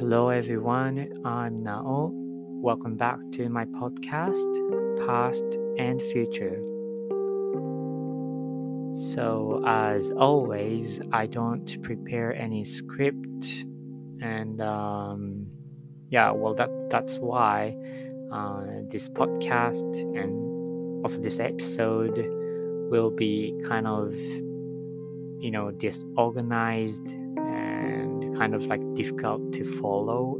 Hello, everyone. I'm Nao. Welcome back to my podcast, Past and Future. So, as always, I don't prepare any script, and um, yeah, well, that that's why uh, this podcast and also this episode will be kind of you know disorganized kind of like difficult to follow.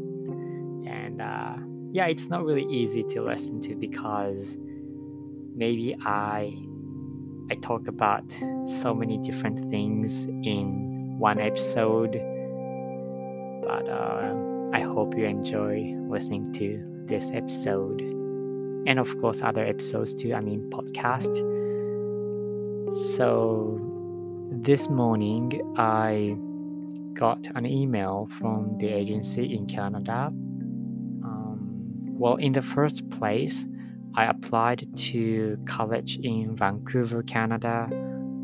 And uh, yeah it's not really easy to listen to because maybe i i talk about so many different things in one episode. But uh, i hope you enjoy listening to this episode. And of course other episodes too i mean podcast. So this morning i got an email from the agency in canada. Um, well in the first place i applied to college in vancouver canada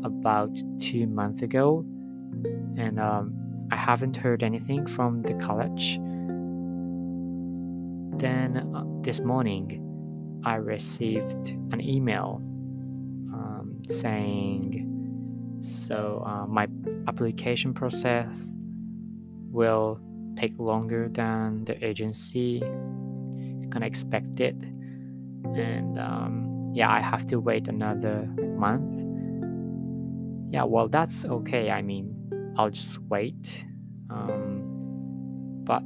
about two months ago. And um, i haven't heard anything from the college. Then uh, this morning, I received an email um, saying, so uh, my application process will take longer than the agency kind of expected. And um, yeah, I have to wait another month. Yeah, well, that's okay. I mean, I'll just wait. Um, but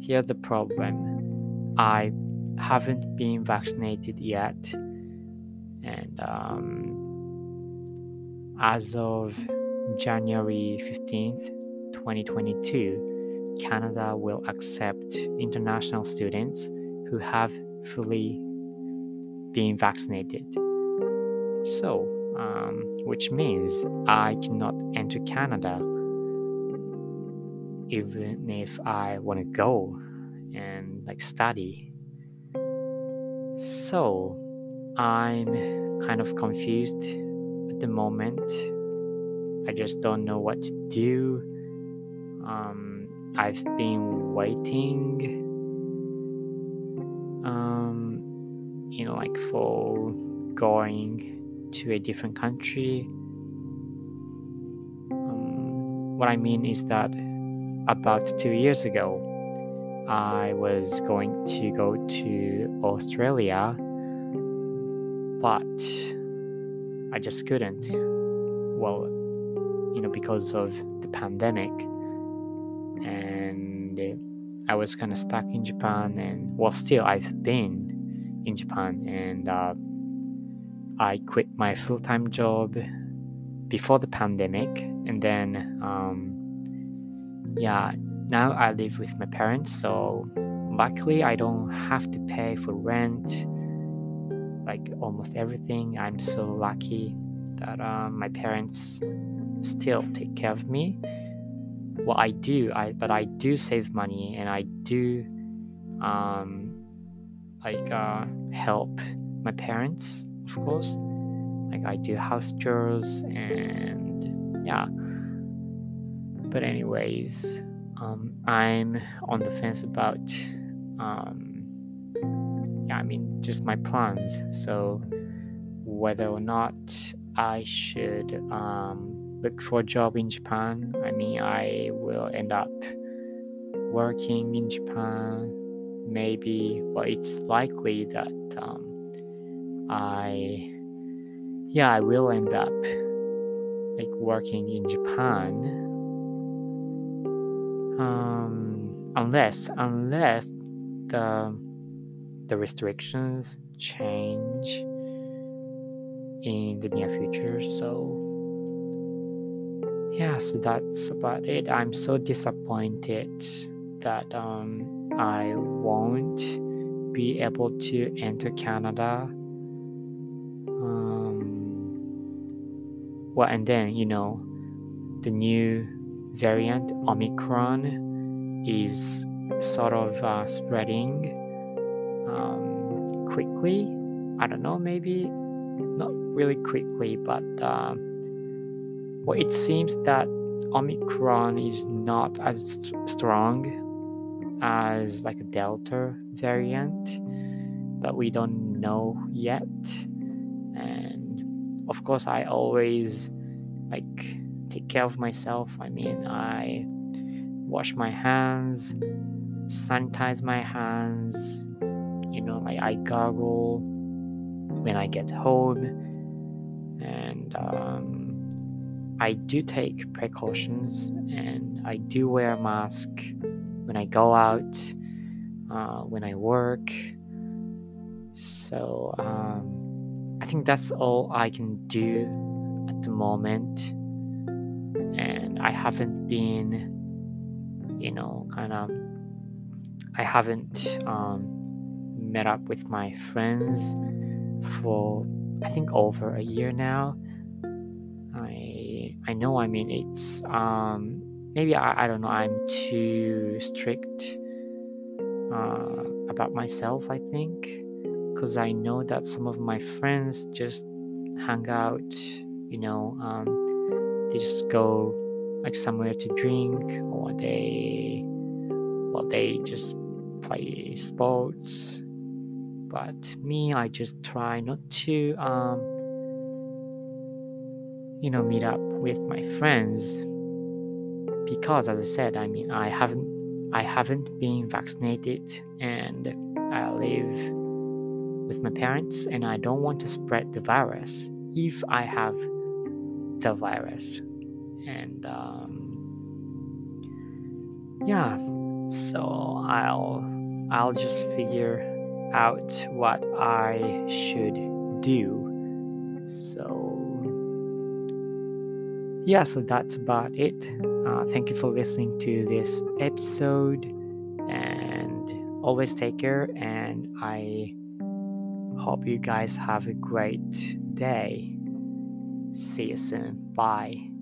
here's the problem I haven't been vaccinated yet, and um, as of January 15th, 2022, Canada will accept international students who have fully been vaccinated. So, um, which means I cannot enter Canada even if I want to go and like study. So I'm kind of confused at the moment. I just don't know what to do. Um, I've been waiting, um, you know, like for going to a different country. Um, what I mean is that about two years ago, I was going to go to Australia, but I just couldn't. Well, you know, because of the pandemic, and I was kind of stuck in Japan. And well, still, I've been in Japan, and uh, I quit my full time job before the pandemic, and then, um, yeah now I live with my parents, so luckily I don't have to pay for rent, like almost everything. I'm so lucky that uh, my parents still take care of me. Well, I do, I but I do save money and I do um, like uh, help my parents, of course. Like I do house chores and yeah. But anyways, um, I'm on the fence about, um, yeah, I mean, just my plans. So, whether or not I should um, look for a job in Japan, I mean, I will end up working in Japan. Maybe, well, it's likely that um, I, yeah, I will end up like working in Japan um, unless unless the the restrictions change in the near future so yeah so that's about it i'm so disappointed that um, i won't be able to enter canada um, well and then you know the new variant Omicron is sort of uh, spreading um, quickly. I don't know, maybe not really quickly, but uh, well, it seems that Omicron is not as st- strong as like a Delta variant, but we don't know yet. And of course, I always like take care of myself. I mean, I wash my hands, sanitize my hands, you know, like I gargle when I get home, and um, I do take precautions and I do wear a mask when I go out, uh, when I work. So um, I think that's all I can do at the moment. And I haven't been, you know, kind of, I haven't um, met up with my friends for I think over a year now. I know I mean it's um maybe I, I don't know I'm too strict uh, about myself I think because I know that some of my friends just hang out you know um, they just go like somewhere to drink or they well they just play sports. But me I just try not to um, you know meet up with my friends because as I said, I mean I haven't I haven't been vaccinated and I live with my parents and I don't want to spread the virus if I have the virus. And um, yeah, so I'll I'll just figure out what I should do. So yeah, so that's about it. Uh, thank you for listening to this episode and always take care. And I hope you guys have a great day. See you soon. Bye.